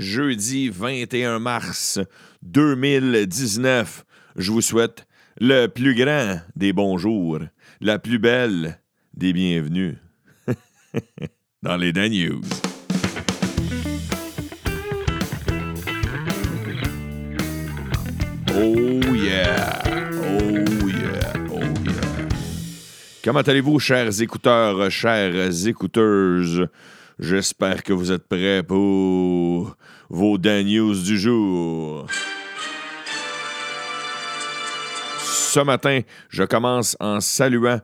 jeudi 21 mars 2019. Je vous souhaite le plus grand des bonjours, la plus belle des bienvenus dans les Dan News. Oh yeah! Oh yeah! Oh yeah! Comment allez-vous, chers écouteurs, chères écouteuses? J'espère que vous êtes prêts pour vos Dan News du jour. Ce matin, je commence en saluant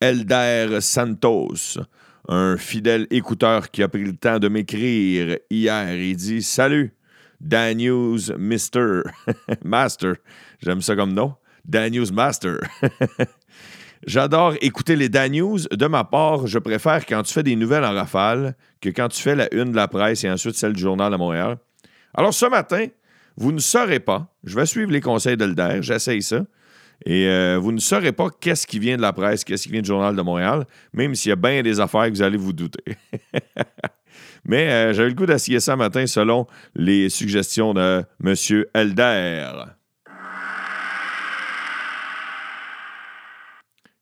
Elder Santos, un fidèle écouteur qui a pris le temps de m'écrire hier. Il dit Salut, Dan News Mister Master. J'aime ça comme nom. Dan News Master. J'adore écouter les Dan News. De ma part, je préfère quand tu fais des nouvelles en rafale que quand tu fais la une de la presse et ensuite celle du Journal de Montréal. Alors ce matin, vous ne saurez pas, je vais suivre les conseils d'Elder, j'essaye ça, et euh, vous ne saurez pas qu'est-ce qui vient de la presse, qu'est-ce qui vient du Journal de Montréal, même s'il y a bien des affaires que vous allez vous douter. Mais euh, j'avais le goût d'essayer ça matin selon les suggestions de M. Elder.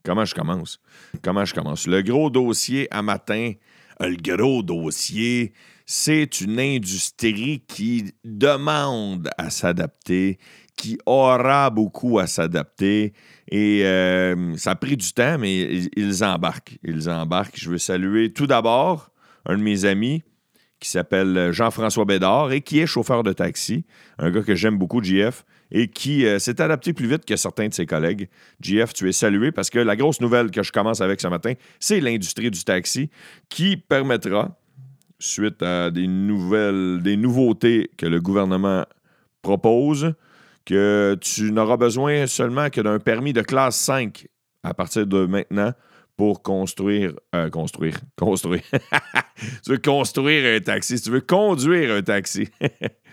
Comment je commence? Comment je commence? Le gros dossier à matin, euh, le gros dossier, c'est une industrie qui demande à s'adapter, qui aura beaucoup à s'adapter. Et euh, ça a pris du temps, mais ils, embarquent. Ils embarquent. Je veux saluer tout d'abord un de mes amis qui s'appelle Jean-François Bédard et qui est chauffeur de taxi, un gars que j'aime beaucoup, JF, et qui euh, s'est adapté plus vite que certains de ses collègues. JF, tu es salué parce que la grosse nouvelle que je commence avec ce matin, c'est l'industrie du taxi qui permettra, suite à des nouvelles, des nouveautés que le gouvernement propose, que tu n'auras besoin seulement que d'un permis de classe 5 à partir de maintenant pour construire, euh, construire, construire. tu veux construire un taxi, tu veux conduire un taxi.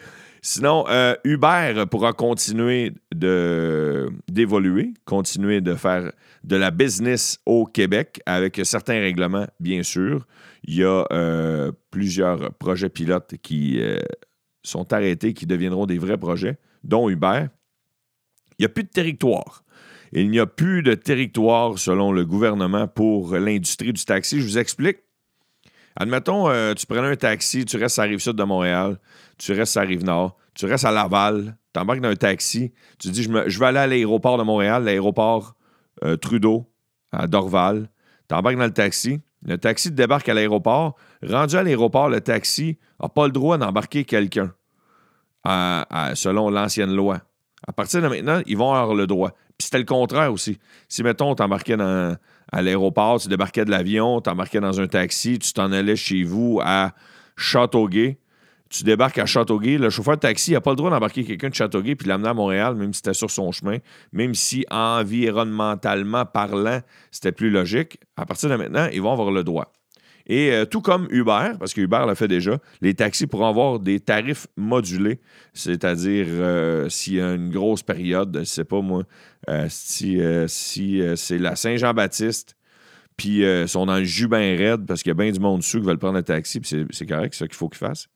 Sinon, euh, Uber pourra continuer d'évoluer, continuer de faire de la business au Québec avec certains règlements, bien sûr. Il y a euh, plusieurs projets pilotes qui euh, sont arrêtés, qui deviendront des vrais projets, dont Uber. Il n'y a plus de territoire. Il n'y a plus de territoire, selon le gouvernement, pour l'industrie du taxi. Je vous explique. Admettons, euh, tu prends un taxi, tu restes à Rive-Sud de Montréal, tu restes à Rive-Nord, tu restes à Laval, tu embarques dans un taxi, tu dis, je, vais aller à l'aéroport de Montréal, l'aéroport euh, Trudeau, à Dorval. Tu embarques dans le taxi, le taxi te débarque à l'aéroport. Rendu à l'aéroport, le taxi n'a pas le droit d'embarquer quelqu'un, selon l'ancienne loi. À partir de maintenant, ils vont avoir le droit. Puis c'était le contraire aussi. Si, mettons, t'embarquais dans, à l'aéroport, tu débarquais de l'avion, t'embarquais dans un taxi, tu t'en allais chez vous à Châteauguay, tu débarques à Châteauguay, le chauffeur de taxi n'a pas le droit d'embarquer quelqu'un de Châteauguay puis l'amener à Montréal, même si c'était sur son chemin, même si environnementalement parlant, c'était plus logique. À partir de maintenant, ils vont avoir le droit. Et euh, tout comme Uber, parce que Uber le fait déjà, les taxis pourront avoir des tarifs modulés, c'est-à-dire euh, s'il y a une grosse période, je sais pas moi, euh, si, c'est la Saint-Jean-Baptiste, puis sont dans le jus parce qu'il y a bien du monde dessus qui veulent prendre un taxi, puis c'est correct, c'est ça qu'il faut qu'ils fassent.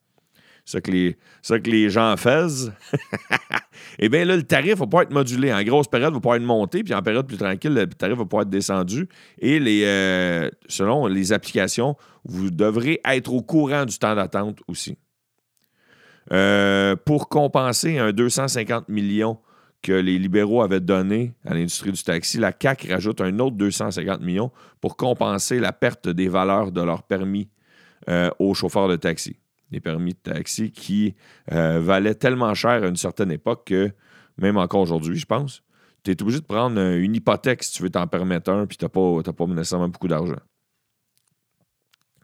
Ça que les, que les gens faisent. Eh bien là, le tarif va pas être modulé. En grosse période, il va pouvoir être monté, puis en période plus tranquille, le tarif va pouvoir être descendu. Et les, euh, selon les applications, vous devrez être au courant du temps d'attente aussi. Euh, pour compenser un 250 millions que les libéraux avaient donné à l'industrie du taxi, la CAC rajoute un autre 250 millions pour compenser la perte des valeurs de leurs permis euh, aux chauffeurs de taxi. Les permis de taxi qui euh, valaient tellement cher à une certaine époque que, même encore aujourd'hui, je pense, tu es obligé de prendre euh, une hypothèque si tu veux t'en permettre un, puis tu n'as pas, pas nécessairement beaucoup d'argent.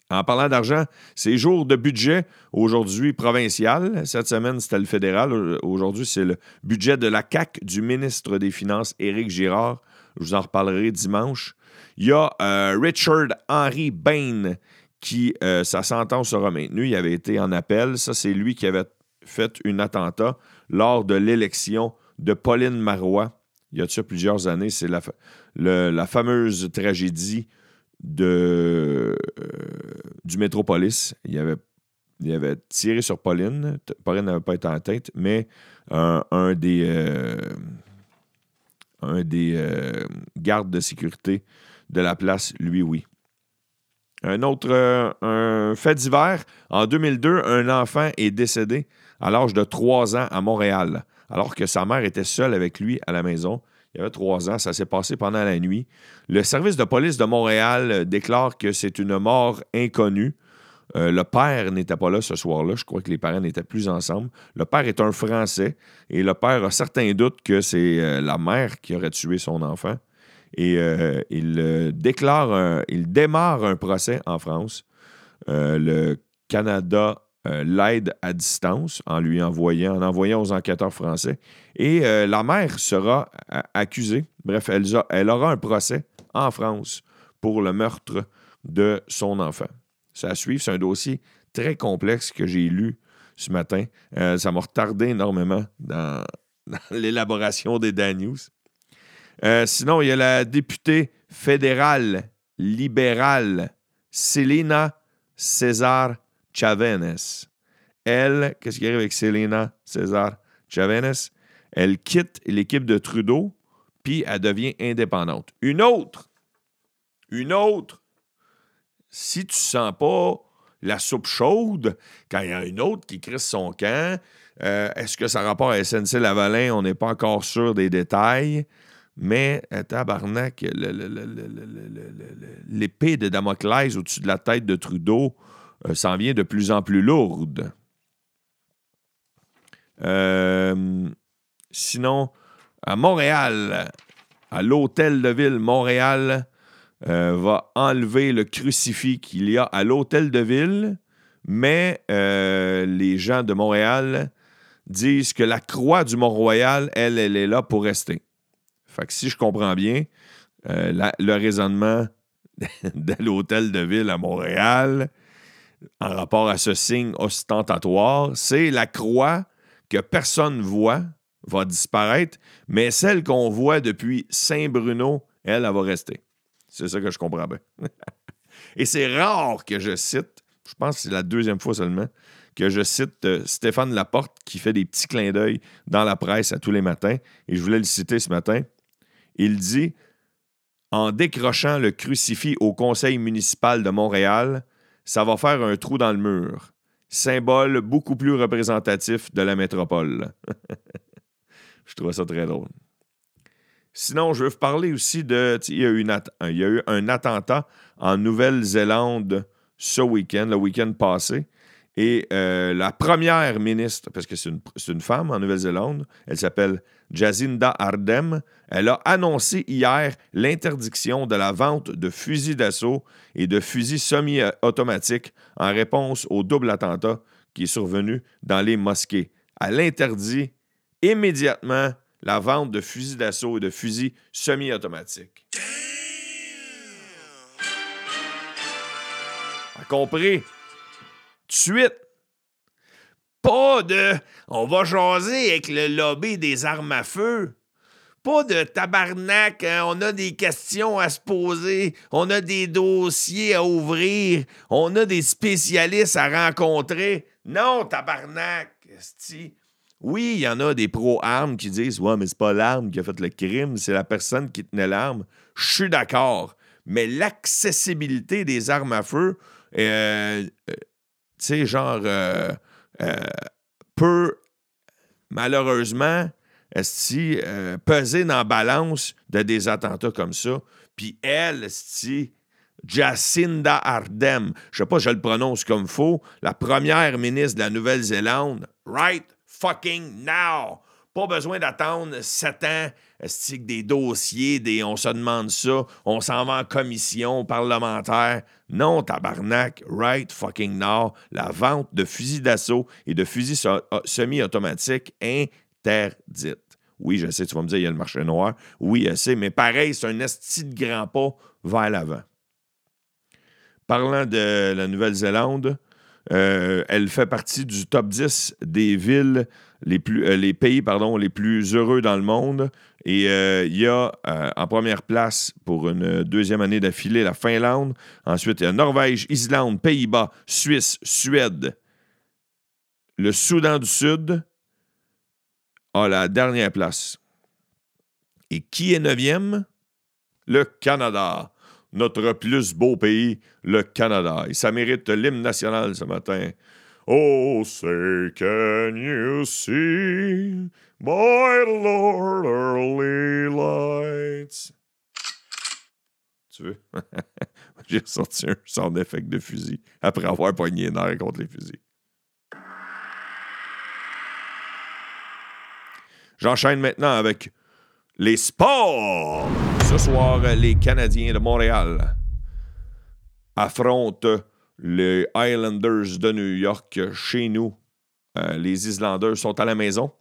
En parlant d'argent, c'est jour de budget aujourd'hui provincial. Cette semaine, c'était le fédéral. Aujourd'hui, c'est le budget de la CAC du ministre des Finances, Éric Girard. Je vous en reparlerai dimanche. Il y a euh, Richard Henry Bain qui, euh, sa sentence sera maintenue. Il avait été en appel. Ça, c'est lui qui avait fait un attentat lors de l'élection de Pauline Marois. Il y a plusieurs années. C'est la, la fameuse tragédie de, euh, du Métropolis. Il avait il avait tiré sur Pauline. Pauline n'avait pas été en tête, mais un, des, un des gardes de sécurité de la place, lui, oui. Un autre un fait divers, en 2002, un enfant est décédé à l'âge de 3 ans à Montréal, alors que sa mère était seule avec lui à la maison. Il y avait trois ans, ça s'est passé pendant la nuit. Le service de police de Montréal déclare que c'est une mort inconnue. Euh, le père n'était pas là ce soir-là. Je crois que les parents n'étaient plus ensemble. Le père est un Français et le père a certains doutes que c'est euh, la mère qui aurait tué son enfant. Et euh, il déclare, il démarre un procès en France. le Canada l'aide à distance en lui envoyant, en envoyant aux enquêteurs français. Et la mère sera accusée. Bref, elle, aura un procès en France pour le meurtre de son enfant. Ça à suivre. C'est un dossier très complexe que j'ai lu ce matin. Euh, ça m'a retardé énormément dans, l'élaboration des Dan News. Euh, sinon, il y a la députée fédérale libérale Selena César Chavenes. Elle, qu'est-ce qui arrive avec Selena César Chavenes? Elle quitte l'équipe de Trudeau, puis elle devient indépendante. Une autre, une autre si tu sens pas la soupe chaude, quand il y a une autre qui crisse son camp, euh, est-ce que ça rapporte à SNC Lavalin? On n'est pas encore sûr des détails. Mais, euh, tabarnak, l'épée de Damoclès au-dessus de la tête de Trudeau euh, s'en vient de plus en plus lourde. sinon, à Montréal, à l'hôtel de ville Montréal, euh, va enlever le crucifix qu'il y a à l'hôtel de ville, mais euh, les gens de Montréal disent que la croix du Mont-Royal, elle, elle est là pour rester. Fait que si je comprends bien, euh, le raisonnement de l'hôtel de ville à Montréal, en rapport à ce signe ostentatoire, c'est la croix que personne voit va disparaître, mais celle qu'on voit depuis Saint-Bruno, elle, elle va rester. C'est ça que je comprends bien. Et c'est rare que je cite, je pense que c'est la deuxième fois seulement, que je cite euh, Stéphane Laporte qui fait des petits clins d'œil dans la presse à tous les matins. Et je voulais le citer ce matin. Il dit En décrochant le crucifix au conseil municipal de Montréal, ça va faire un trou dans le mur. Symbole beaucoup plus représentatif de la métropole. je trouve ça très drôle. Sinon, je veux vous parler aussi de. Il y, a eu un attentat en Nouvelle-Zélande ce week-end, le week-end passé. Et euh, la première ministre, parce que c'est une, femme en Nouvelle-Zélande, elle s'appelle Jacinda Ardem, elle a annoncé hier l'interdiction de la vente de fusils d'assaut et de fusils semi-automatiques en réponse au double attentat qui est survenu dans les mosquées. Elle interdit immédiatement la vente de fusils d'assaut et de fusils semi-automatiques. A compris? Suite. Pas de on va jaser avec le lobby des armes à feu. Pas de tabarnak, hein. on a des questions à se poser, on a des dossiers à ouvrir, on a des spécialistes à rencontrer. Non, tabarnak, oui, il y en a des pro-armes qui disent Ouais, mais c'est pas l'arme qui a fait le crime, c'est la personne qui tenait l'arme. Je suis d'accord. Mais l'accessibilité des armes à feu, euh, euh, tu sais, genre, euh, peut malheureusement si, peser dans la balance de des attentats comme ça. Puis elle, si, Jacinda Ardem, je sais pas si je le prononce comme faux, la première ministre de la Nouvelle-Zélande, right? fucking now. Pas besoin d'attendre sept ans, des dossiers, des, on se demande ça, on s'en va en commission parlementaire. Non, tabarnak, right fucking now. La vente de fusils d'assaut et de fusils euh, semi-automatiques interdite. Oui, je sais, tu vas me dire, il y a le marché noir. Oui, je sais, mais pareil, c'est un esti de grand pas vers l'avant. Parlant de la Nouvelle-Zélande, euh, elle fait partie du top 10 des villes, les, plus, euh, pays les plus heureux dans le monde. Et euh, il y a en première place pour une deuxième année d'affilée la Finlande. Ensuite, il y a Norvège, Islande, Pays-Bas, Suisse, Suède, le Soudan du Sud a la dernière place. Et qui est neuvième? Le Canada. Notre plus beau pays, le Canada. Et ça mérite l'hymne national ce matin. Oh, say, can you see my Lord early lights? Tu veux? J'ai sorti un son d'effet de fusil après avoir pogné un contre les fusils. J'enchaîne maintenant avec les sports. Ce soir, les Canadiens de Montréal affrontent les Islanders de New York chez nous. Euh, les Islanders sont à la maison.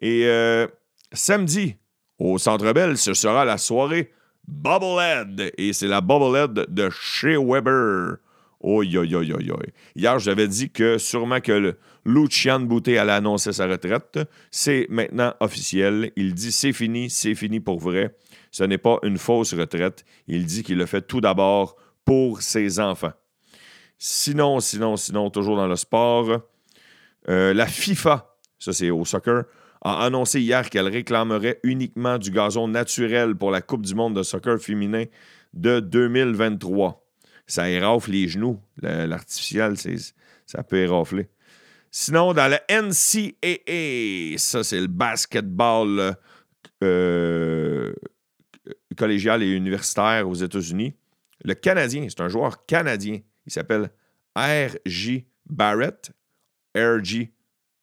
Et euh, samedi, au Centre Bell, ce sera la soirée Bubblehead. Et c'est la Bubblehead de chez Weber. Oh, yo, yo, yo, yo. Hier, j'avais dit que sûrement que le Lucian Boutet allait annoncer sa retraite. C'est maintenant officiel. Il dit c'est fini, c'est fini pour vrai. Ce n'est pas une fausse retraite. Il dit qu'il le fait tout d'abord pour ses enfants. Sinon, sinon, sinon, toujours dans le sport, euh, la FIFA, ça c'est au soccer, a annoncé hier qu'elle réclamerait uniquement du gazon naturel pour la Coupe du monde de soccer féminin de 2023. Ça érafle les genoux. L'artificiel, ça peut érafler. Sinon, dans le NCAA, ça c'est le basketball euh, collégial et universitaire aux États-Unis. Le Canadien, c'est un joueur canadien il s'appelle R.J. Barrett. R.J.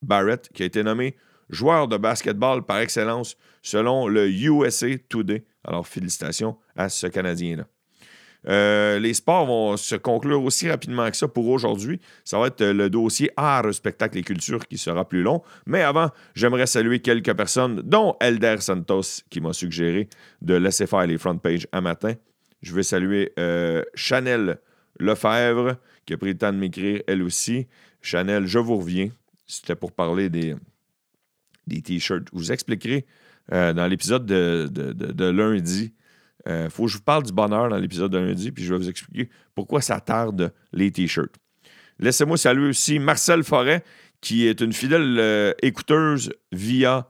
Barrett, qui a été nommé joueur de basketball par excellence selon le USA Today. Alors, félicitations à ce Canadien-là. Euh, les sports vont se conclure aussi rapidement que ça pour aujourd'hui. Ça va être le dossier art, spectacle et culture qui sera plus long. Mais avant, j'aimerais saluer quelques personnes, dont Elder Santos qui m'a suggéré de laisser faire les front pages un matin. Je veux saluer euh, Chanel Lefebvre, qui a pris le temps de m'écrire, elle aussi. Chanel, je vous reviens. C'était pour parler des, T-shirts. Je vous expliquerai euh, dans l'épisode de, lundi. Il euh, faut que je vous parle du bonheur dans l'épisode de lundi, puis je vais vous expliquer pourquoi ça tarde les T-shirts. Laissez-moi saluer aussi Marcel Forêt, qui est une fidèle euh, écouteuse via,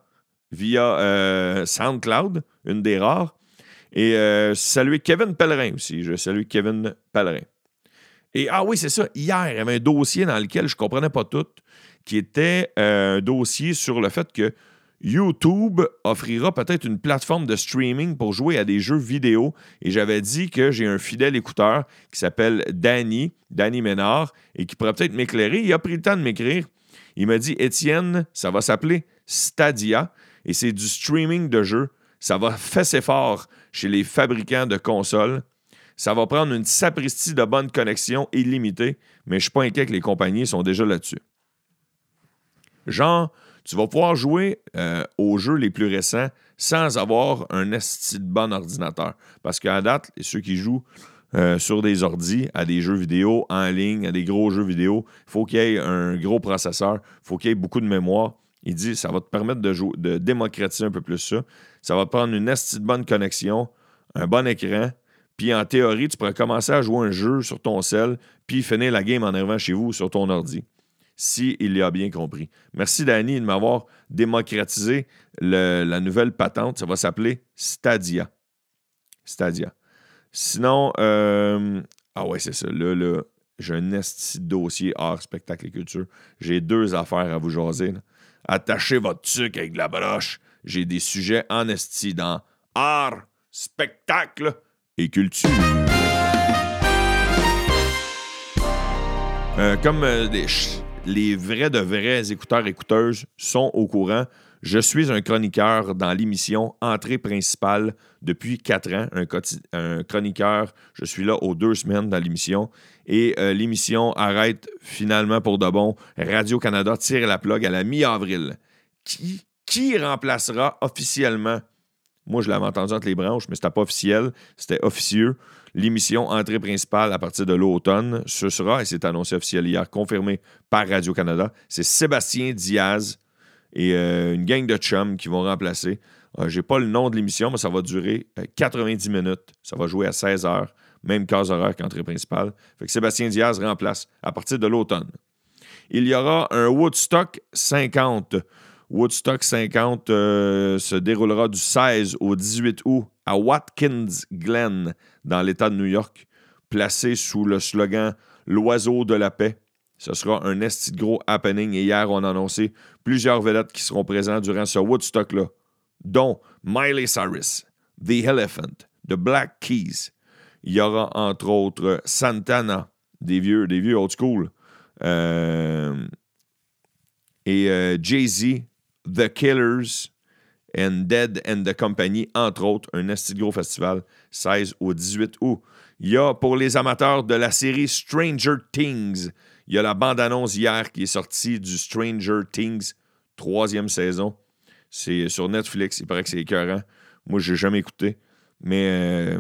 via SoundCloud, une des rares. Et saluer Kevin Pellerin aussi. Je salue Kevin Pellerin. Et ah oui, c'est ça. Hier, il y avait un dossier dans lequel je ne comprenais pas tout, qui était euh, un dossier sur le fait que YouTube offrira peut-être une plateforme de streaming pour jouer à des jeux vidéo. Et j'avais dit que j'ai un fidèle écouteur qui s'appelle Danny, Danny Ménard, et qui pourrait peut-être m'éclairer. Il a pris le temps de m'écrire. Il m'a dit Étienne, ça va s'appeler Stadia, et c'est du streaming de jeux. Ça va fesser fort chez les fabricants de consoles. Ça va prendre une sapristi de bonne connexion illimitée, mais je suis pas inquiet que les compagnies sont déjà là-dessus. Genre, tu vas pouvoir jouer euh, aux jeux les plus récents sans avoir un esti de bon ordinateur. Parce qu'à date, ceux qui jouent euh, sur des ordis, à des jeux vidéo en ligne, à des gros jeux vidéo, il faut qu'il y ait un gros processeur, il faut qu'il y ait beaucoup de mémoire. Il dit ça va te permettre de, jouer, de démocratiser un peu plus ça. Ça va prendre une esti de bonne connexion, un bon écran, puis en théorie, tu pourrais commencer à jouer un jeu sur ton cell, puis finir la game en arrivant chez vous sur ton ordi. Si il a bien compris. Merci, Danny, de m'avoir démocratisé la nouvelle patente. Ça va s'appeler Stadia. Stadia. Sinon, euh, ah ouais, c'est ça. Là, là, j'ai un esti dossier art, spectacle et culture. J'ai deux affaires à vous jaser. Attachez votre truc avec de la broche. J'ai des sujets en esti dans art, spectacle et culture. Euh, comme euh, les, vrais de vrais écouteurs écouteuses sont au courant, je suis un chroniqueur dans l'émission Entrée principale depuis quatre ans. Un, chroniqueur, je suis là aux deux semaines dans l'émission. Et euh, l'émission arrête finalement pour de bon. Radio-Canada tire la plug à la mi-avril. Qui, qui remplacera officiellement moi, je l'avais entendu entre les branches, mais c'était pas officiel. C'était officieux. L'émission Entrée principale à partir de l'automne, ce sera, et c'est annoncé officiel hier, confirmé par Radio-Canada. C'est Sébastien Diaz et euh, une gang de chums qui vont remplacer. Euh, J'ai pas le nom de l'émission, mais ça va durer 90 euh, minutes. Ça va jouer à 16 heures, même case horaire qu'entrée principale. Fait que Sébastien Diaz remplace à partir de l'automne. il y aura un Woodstock 50. Woodstock 50 euh, se déroulera du 16 au 18 août à Watkins Glen, dans l'État de New York, placé sous le slogan L'oiseau de la paix. Ce sera un esti de gros happening et hier, on a annoncé plusieurs vedettes qui seront présents durant ce Woodstock-là, dont Miley Cyrus, The Elephant, The Black Keys. Il y aura entre autres Santana, des vieux, des vieux old school, euh, et euh, Jay-Z, The Killers, and Dead and the Company, entre autres, un de gros festival, 16 au 18 août. Il y a pour les amateurs de la série Stranger Things, il y a la bande-annonce hier qui est sortie du Stranger Things, troisième saison. C'est sur Netflix. Il paraît que c'est écœurant. Moi, je n'ai jamais écouté, mais euh,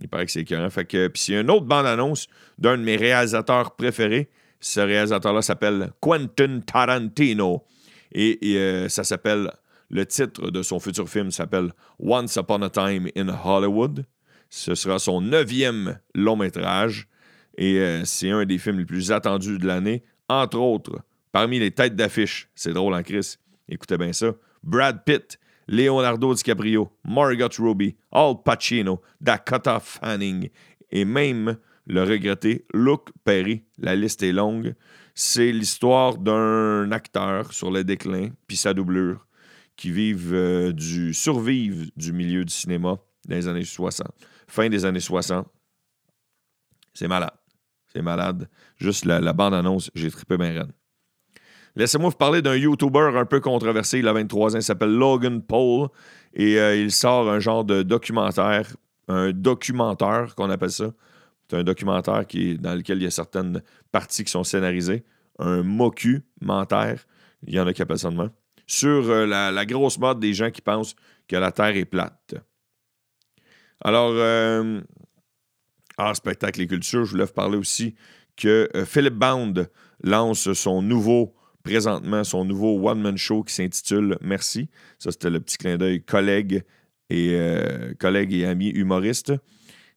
il paraît que c'est écœurant. Fait que, puis c'est une autre bande-annonce d'un de mes réalisateurs préférés. Ce réalisateur-là s'appelle Quentin Tarantino. Et, euh, ça s'appelle, le titre de son futur film s'appelle Once Upon a Time in Hollywood. Ce sera son neuvième long métrage. Et euh, c'est un des films les plus attendus de l'année. Entre autres, parmi les têtes d'affiche, c'est drôle en hein, Chris, écoutez bien ça, Brad Pitt, Leonardo DiCaprio, Margot Robbie, Al Pacino, Dakota Fanning et même le regretté Luke Perry. La liste est longue. C'est l'histoire d'un acteur sur le déclin, puis sa doublure, qui vivent euh, du survivent du milieu du cinéma dans les années 60, fin des années 60. C'est malade. C'est malade. Juste la, bande-annonce, j'ai trippé bien raide. Laissez-moi vous parler d'un YouTuber un peu controversé. Il a 23 ans, il s'appelle Logan Paul et euh, il sort un genre de documentaire, un documentaire qu'on appelle ça. C'est un documentaire qui dans lequel il y a certaines parties qui sont scénarisées. Un mockumentaire, il y en a qui appellent ça de sur euh, la, grosse mode des gens qui pensent que la Terre est plate. Alors, euh, en spectacle et culture, je voulais vous parler aussi que euh, Philip Bound lance son nouveau, présentement, son nouveau one-man show qui s'intitule Merci. Ça, c'était le petit clin d'œil collègue et, collègue et ami humoriste.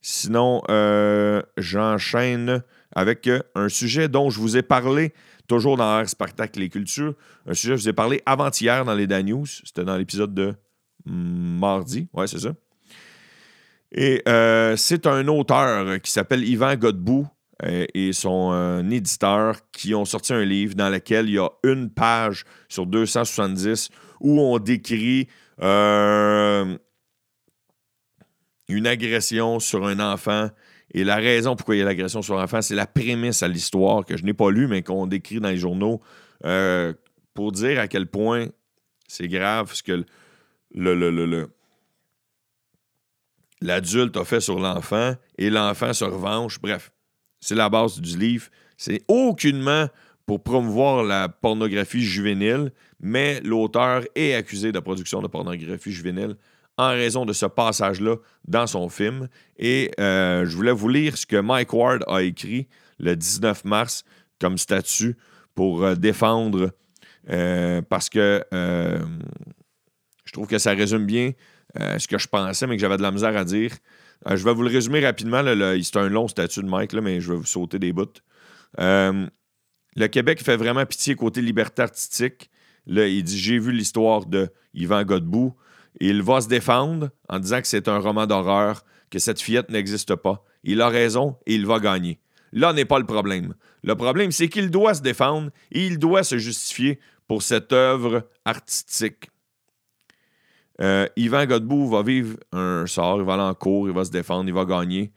Sinon, euh, j'enchaîne avec un sujet dont je vous ai parlé toujours dans Air Spectacle et Culture. Un sujet que je vous ai parlé avant-hier dans les Dan News. C'était dans l'épisode de mardi. Ouais, c'est ça. Et euh, c'est un auteur qui s'appelle Yvan Godbout euh, et son euh, éditeur qui ont sorti un livre dans lequel il y a une page sur 270 où on décrit une agression sur un enfant. Et la raison pourquoi il y a l'agression sur un enfant, c'est la prémisse à l'histoire que je n'ai pas lue, mais qu'on décrit dans les journaux pour dire à quel point c'est grave ce que le, l'adulte a fait sur l'enfant et l'enfant se revanche. Bref, c'est la base du livre. C'est aucunement pour promouvoir la pornographie juvénile, mais l'auteur est accusé de production de pornographie juvénile en raison de ce passage-là dans son film. Et euh, je voulais vous lire ce que Mike Ward a écrit le 19 mars comme statut pour euh, défendre, euh, parce que je trouve que ça résume bien ce que je pensais, mais que j'avais de la misère à dire. Je vais vous le résumer rapidement. C'est un long statut de Mike, là, mais je vais vous sauter des bouts. Le Québec fait vraiment pitié côté liberté artistique. Là, il dit J'ai vu l'histoire de Yvan Godbout. Il va se défendre en disant que c'est un roman d'horreur, que cette fillette n'existe pas. Il a raison et il va gagner. Là n'est pas le problème. Le problème, c'est qu'il doit se défendre et il doit se justifier pour cette œuvre artistique. Euh, Yvan Godbout va vivre un sort, il va aller en cours, il va se défendre, il va gagner.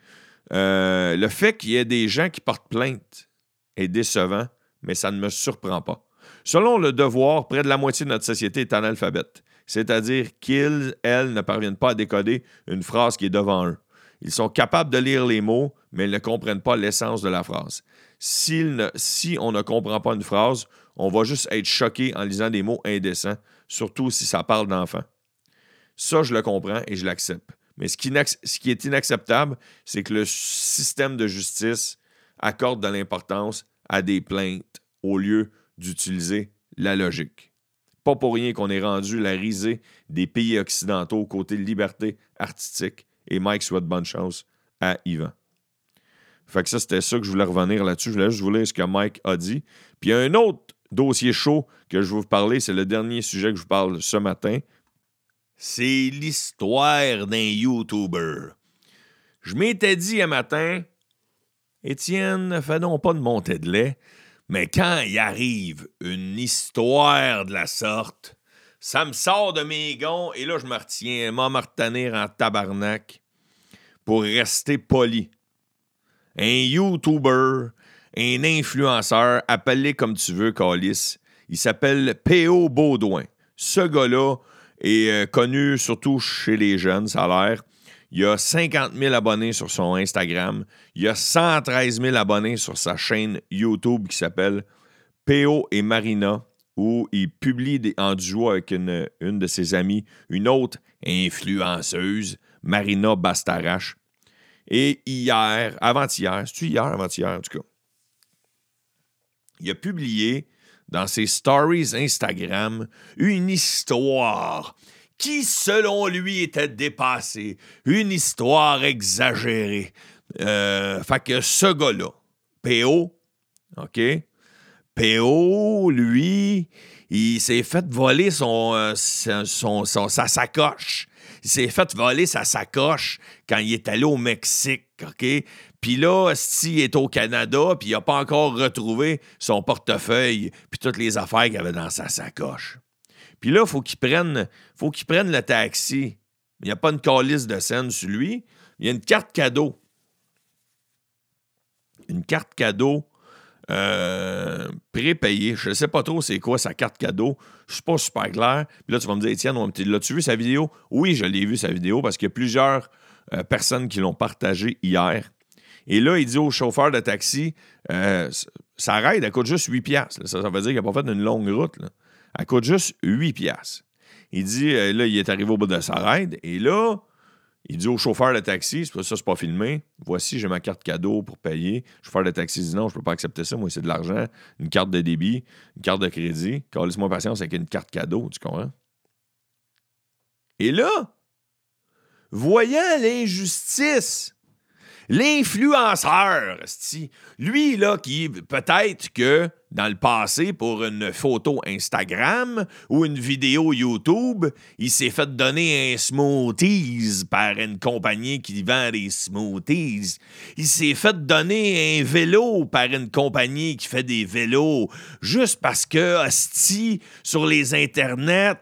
Euh, le fait qu'il y ait des gens qui portent plainte est décevant, mais ça ne me surprend pas. Selon le devoir, près de la moitié de notre société est analphabète, c'est-à-dire qu'ils, elles, ne parviennent pas à décoder une phrase qui est devant eux. Ils sont capables de lire les mots, mais ils ne comprennent pas l'essence de la phrase. si on ne comprend pas une phrase, on va juste être choqué en lisant des mots indécents, surtout si ça parle d'enfants. Ça, je le comprends et je l'accepte. Mais ce qui, est inacceptable, c'est que le système de justice accorde de l'importance à des plaintes au lieu d'utiliser la logique. Pas pour rien qu'on ait rendu la risée des pays occidentaux côté liberté artistique et Mike souhaite bonne chance à Yvan. Fait que ça, c'était ça que je voulais revenir là-dessus. Je voulais juste vous lire ce que Mike a dit. Puis il y a un autre dossier chaud que je vais vous parler. C'est le dernier sujet que je vous parle ce matin. C'est l'histoire d'un YouTuber. Je m'étais dit un matin, Étienne, fais donc pas de montée de lait, mais quand il arrive une histoire de la sorte, ça me sort de mes gonds et là, je me retiens, en tabarnak pour rester poli. Un YouTuber, un influenceur, appelé comme tu veux, Calis, il s'appelle P.O. Baudouin. Ce gars-là est euh, connu surtout chez les jeunes, ça a l'air. Il a 50 000 abonnés sur son Instagram. Il a 113 000 abonnés sur sa chaîne YouTube qui s'appelle P.O. et Marina, où il publie en duo avec une, une de ses amies, une autre influenceuse, Marina Bastarache. Et hier, avant-hier, c'est-tu hier, avant-hier en tout cas, il a publié dans ses stories Instagram une histoire qui, selon lui, était dépassée. Une histoire exagérée. Euh, fait que ce gars-là, PO, OK? PO, lui, il s'est fait voler son, euh, son, sa sacoche. Il s'est fait voler sa sacoche quand il est allé au Mexique, OK? Puis là, s'il est au Canada, puis il n'a pas encore retrouvé son portefeuille, puis toutes les affaires qu'il avait dans sa sacoche. Puis là, faut qu'il prenne, faut qu'il prenne le taxi. Il n'y a pas une calice de scène sur lui. Il y a une carte cadeau. Une carte cadeau euh, prépayée. Je ne sais pas trop c'est quoi sa carte cadeau. Je ne suis pas super clair. Puis là, tu vas me dire, Étienne, l'as-tu vu sa vidéo? Oui, je l'ai vu sa vidéo parce qu'il y a plusieurs euh, personnes qui l'ont partagée hier. Et là, il dit au chauffeur de taxi, euh, ça ride, elle coûte juste 8 piastres. Ça, veut dire qu'il n'a pas fait une longue route. Elle coûte juste 8 piastres. Il dit, euh, là, il est arrivé au bout de sa ride, et là, il dit au chauffeur de taxi, ça, c'est pas filmé, voici, j'ai ma carte cadeau pour payer. Le chauffeur de taxi dit non, je peux pas accepter ça, moi, c'est de l'argent, une carte de débit, une carte de crédit. Laisse-moi patience avec une carte cadeau, tu comprends? Et là, voyant l'injustice L'influenceur, lui, là, qui peut-être que dans le passé, pour une photo Instagram ou une vidéo YouTube, il s'est fait donner un smoothies par une compagnie qui vend des smoothies. Il s'est fait donner un vélo par une compagnie qui fait des vélos juste parce que, hostie, sur les internets,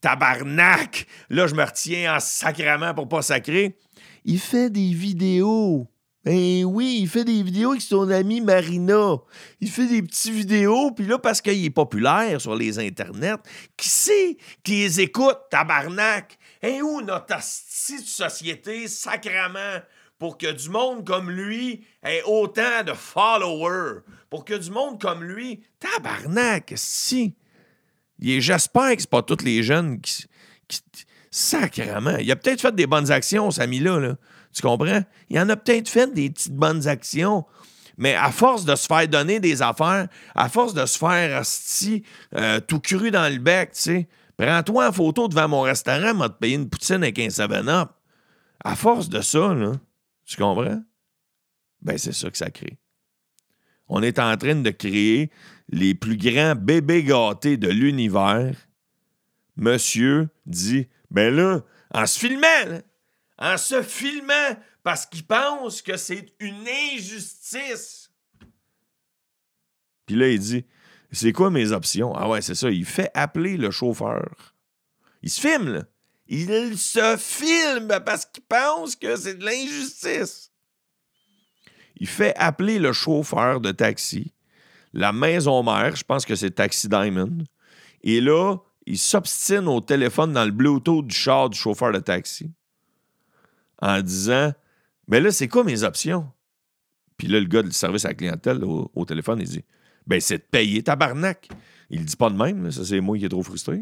tabarnak, là, je me retiens en sacrament pour pas sacrer il fait des vidéos. Ben oui, il fait des vidéos avec son ami Marina. Il fait des petites vidéos, puis là, parce qu'il est populaire sur les internets, qui sait qui les écoute, tabarnak? Et où notre petite société, sacrament, pour que du monde comme lui ait autant de followers, pour que du monde comme lui, tabarnak, si. J'espère que c'est pas tous les jeunes qui Sacrement. Il a peut-être fait des bonnes actions, ce ami-là. Là. Tu comprends? Il en a peut-être fait des petites bonnes actions. Mais à force de se faire donner des affaires, à force de se faire asti, euh, tout cru dans le bec, tu sais, prends-toi en photo devant mon restaurant, m'a te payer une poutine avec un 7-up. À force de ça, tu comprends? Ben, c'est ça que ça crée. On est en train de créer les plus grands bébés gâtés de l'univers. Monsieur dit ben là, en se filmant, en se filmant parce qu'il pense que c'est une injustice. Puis là, il dit C'est quoi mes options? Ah ouais, c'est ça. Il fait appeler le chauffeur. Il se filme, là. Il se filme parce qu'il pense que c'est de l'injustice. Il fait appeler le chauffeur de taxi, la maison mère, je pense que c'est Taxi Diamond. Et là, il s'obstine au téléphone dans le Bluetooth du char du chauffeur de taxi en disant Mais là, c'est quoi mes options? Puis là, le gars du service à la clientèle au, téléphone, il dit Ben, c'est de payer tabarnak. Il dit pas de même, ça, c'est moi qui est trop frustré.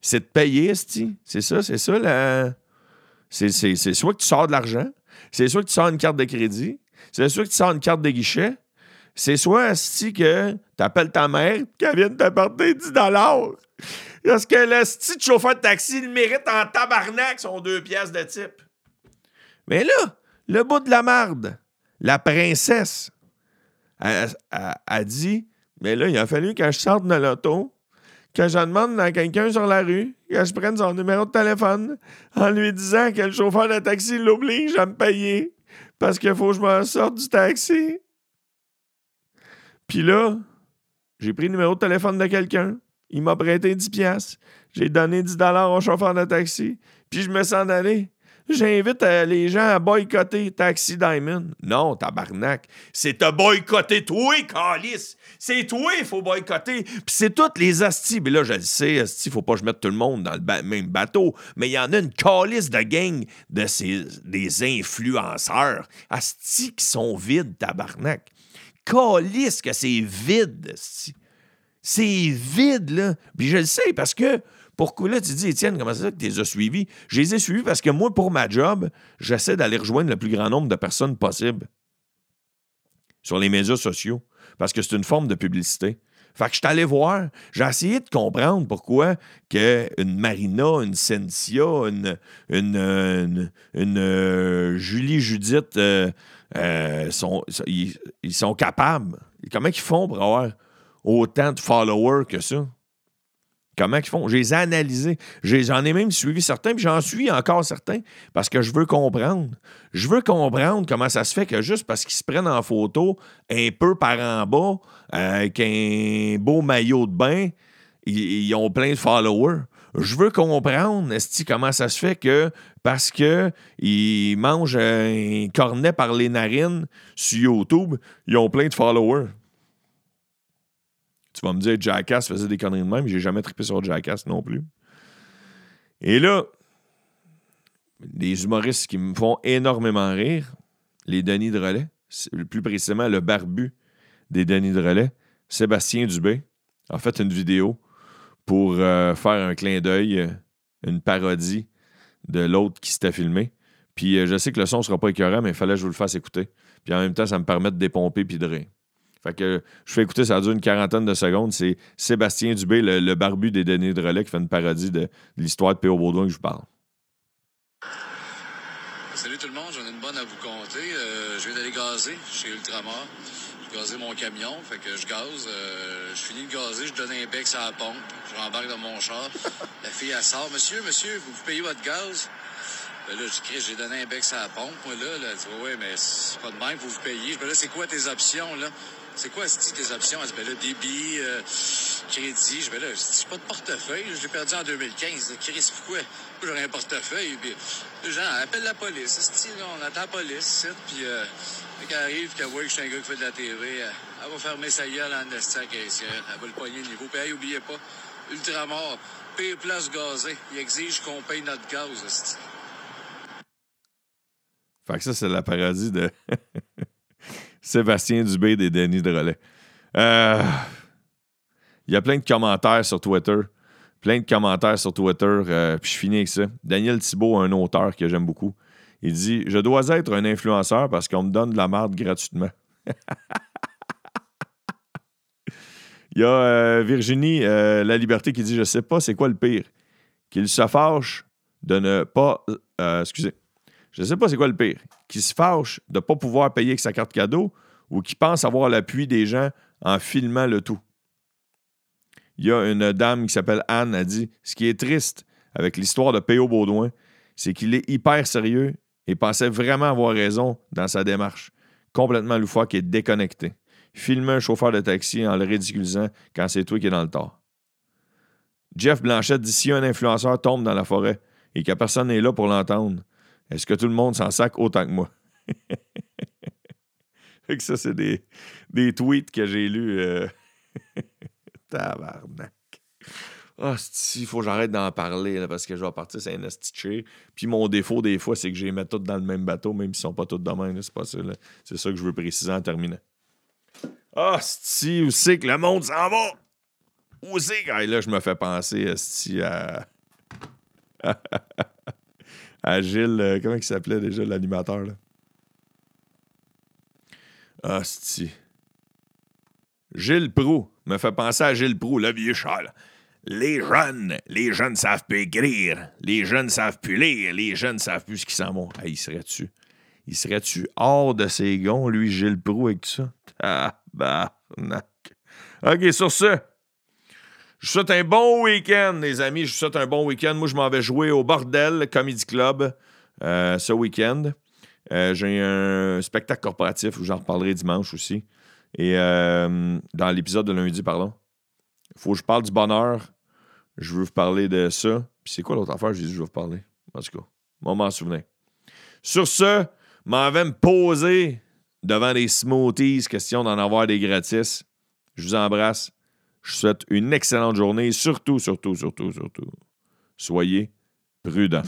C'est de payer, c'est ça, c'est ça, la. C'est soit que tu sors de l'argent, c'est soit que tu sors une carte de crédit, c'est soit que tu sors une carte de guichet, c'est soit si que tu appelles ta mère qu'elle vienne t'apporter 10 Parce que le petit chauffeur de taxi, il mérite en tabarnak son deux pièces de type. Mais là, le bout de la marde, La princesse a dit Mais là, il a fallu que je sorte de l'auto, que je demande à quelqu'un sur la rue, que je prenne son numéro de téléphone en lui disant que le chauffeur de taxi l'oblige à me payer parce qu'il faut que je me sorte du taxi. Puis là, j'ai pris le numéro de téléphone de quelqu'un. Il m'a prêté 10 pièces. J'ai donné 10 dollars au chauffeur de taxi. Puis je me sens d'aller. J'invite euh, les gens à boycotter Taxi Diamond. Non, tabarnak. C'est te boycotter toi, Calis. C'est toi, il faut boycotter. Puis c'est toutes les astis. Mais là, je le sais, astis, faut pas que je mette tout le monde dans le même bateau. Mais il y en a une calice de gang de ces, des influenceurs. Astis qui sont vides, tabarnak. Calice que c'est vide, C'est vide, là. Puis je le sais parce que pourquoi là, tu dis, Étienne, comment ça que tu les as suivis? Je les ai suivis parce que moi, pour ma job, j'essaie d'aller rejoindre le plus grand nombre de personnes possible sur les médias sociaux parce que c'est une forme de publicité. Fait que je suis allé voir, j'ai essayé de comprendre pourquoi que une Marina, une Cynthia, une, une, euh, Julie Judith euh, euh, ils, ils, sont capables. Comment ils font pour avoir autant de followers que ça? Comment ils font? Je les analysés. J'en ai même suivi certains, puis j'en suis encore certains parce que je veux comprendre. Je veux comprendre comment ça se fait que juste parce qu'ils se prennent en photo un peu par en bas, avec un beau maillot de bain, ils, ont plein de followers. Je veux comprendre, Esti, comment ça se fait que parce qu'ils mangent un cornet par les narines sur YouTube, ils ont plein de followers. Tu vas me dire, Jackass faisait des conneries de même. J'ai jamais trippé sur Jackass non plus. Et là, des humoristes qui me font énormément rire, les Denis de Relais, plus précisément le barbu des Denis de Relais, Sébastien Dubé, a fait une vidéo pour euh, faire un clin d'œil, euh, une parodie de l'autre qui s'était filmé. Puis euh, je sais que le son sera pas écœurant, mais il fallait que je vous le fasse écouter. Puis en même temps, ça me permet de dépomper puis de rire. Fait que je fais écouter, ça dure une quarantaine de secondes. C'est Sébastien Dubé, le, barbu des données de relais, qui fait une parodie de, l'histoire de P.O. Baudouin que je vous parle. Salut tout le monde, j'en ai une bonne à vous compter. Euh, je viens d'aller gazer chez Ultramar. Gazé mon camion, fait que je gaze. Euh, je finis de gazer, je donne un bec à la pompe. Je rembarque dans mon char. La fille, elle sort. Monsieur, monsieur, vous payez votre gaz? Ben là, je crie, j'ai donné un bec à la pompe, moi, là. là tu vois, ouais, mais c'est pas de même, vous vous payez. Ben là, c'est quoi tes options, là? c'est quoi tes options? Elle dit, ben là, débit, euh, crédit. Je dis, ben là, j'ai pas de portefeuille. Je l'ai perdu en 2015. Chris, pourquoi? J'aurais un portefeuille. Puis, gens, appelle la police. Là, on attend la police, puis euh, quand elle arrive, qu'elle voit que je suis un gars qui fait de la TV, elle, va fermer sa gueule en caissière. Elle va le poigner le niveau. Puis, hey, oubliez pas, Ultramar, paye place gazée. Il exige qu'on paye notre gaz, Fait que ça, c'est la paradis de. Sébastien Dubé des Denis de Relais. Euh, il y a plein de commentaires sur Twitter. Plein de commentaires sur Twitter. Euh, puis je finis avec ça. Daniel Thibault, un auteur que j'aime beaucoup. Il dit Je dois être un influenceur parce qu'on me donne de la merde gratuitement. Il y a euh, Virginie La Liberté qui dit Je sais pas c'est quoi le pire. Qu'il se fâche de ne pas. excusez. Je ne sais pas c'est quoi le pire. Qui se fâche de ne pas pouvoir payer avec sa carte cadeau ou qui pense avoir l'appui des gens en filmant le tout. Il y a une dame qui s'appelle Anne, a dit Ce qui est triste avec l'histoire de P.O. Baudouin, c'est qu'il est hyper sérieux et pensait vraiment avoir raison dans sa démarche. Complètement loufoque et déconnecté. Filmer un chauffeur de taxi en le ridiculisant quand c'est toi qui es dans le tort. Jeff Blanchette dit si un influenceur tombe dans la forêt et que personne n'est là pour l'entendre, est-ce que tout le monde s'en sac autant que moi? ça, c'est des, des, tweets que j'ai lus. Euh... Tabarnak. Ah, il faut que j'arrête d'en parler parce que je vais partir, c'est un astiché. Puis mon défaut, des fois, c'est que je les mets tous dans le même bateau, même s'ils sont pas tous de même. C'est pas ça. C'est ça que je veux préciser en terminant. Ah, si, où c'est que le monde s'en va? Où c'est que. là, je me fais penser à. à Gilles. Euh, comment il s'appelait déjà l'animateur? là? Ah, si. Gilles Proux. Me fait penser à Gilles Proux, le vieux chat. Les jeunes, les jeunes savent plus écrire. Les jeunes savent plus lire. Les jeunes savent plus ce qu'ils s'en vont. Il serait dessus. Il serait-tu hors de ses gonds, lui, Gilles Proux, avec tout ça? Bah, OK, sur ce, je vous souhaite un bon week-end, les amis. Je vous souhaite un bon week-end. Moi, je m'en vais jouer au Bordel Comedy Club euh, ce week-end. Euh, j'ai un spectacle corporatif où j'en reparlerai dimanche aussi. Et euh, dans l'épisode de lundi, pardon. Faut que je parle du bonheur. Je veux vous parler de ça. Puis c'est quoi l'autre affaire? J'ai dit je veux vous parler? En tout cas, moi, m'en souvenir. Sur ce, m'en vais me poser devant des smoothies, question d'en avoir des gratis. Je vous embrasse. Je vous souhaite une excellente journée. Surtout, surtout, surtout, surtout, soyez prudents.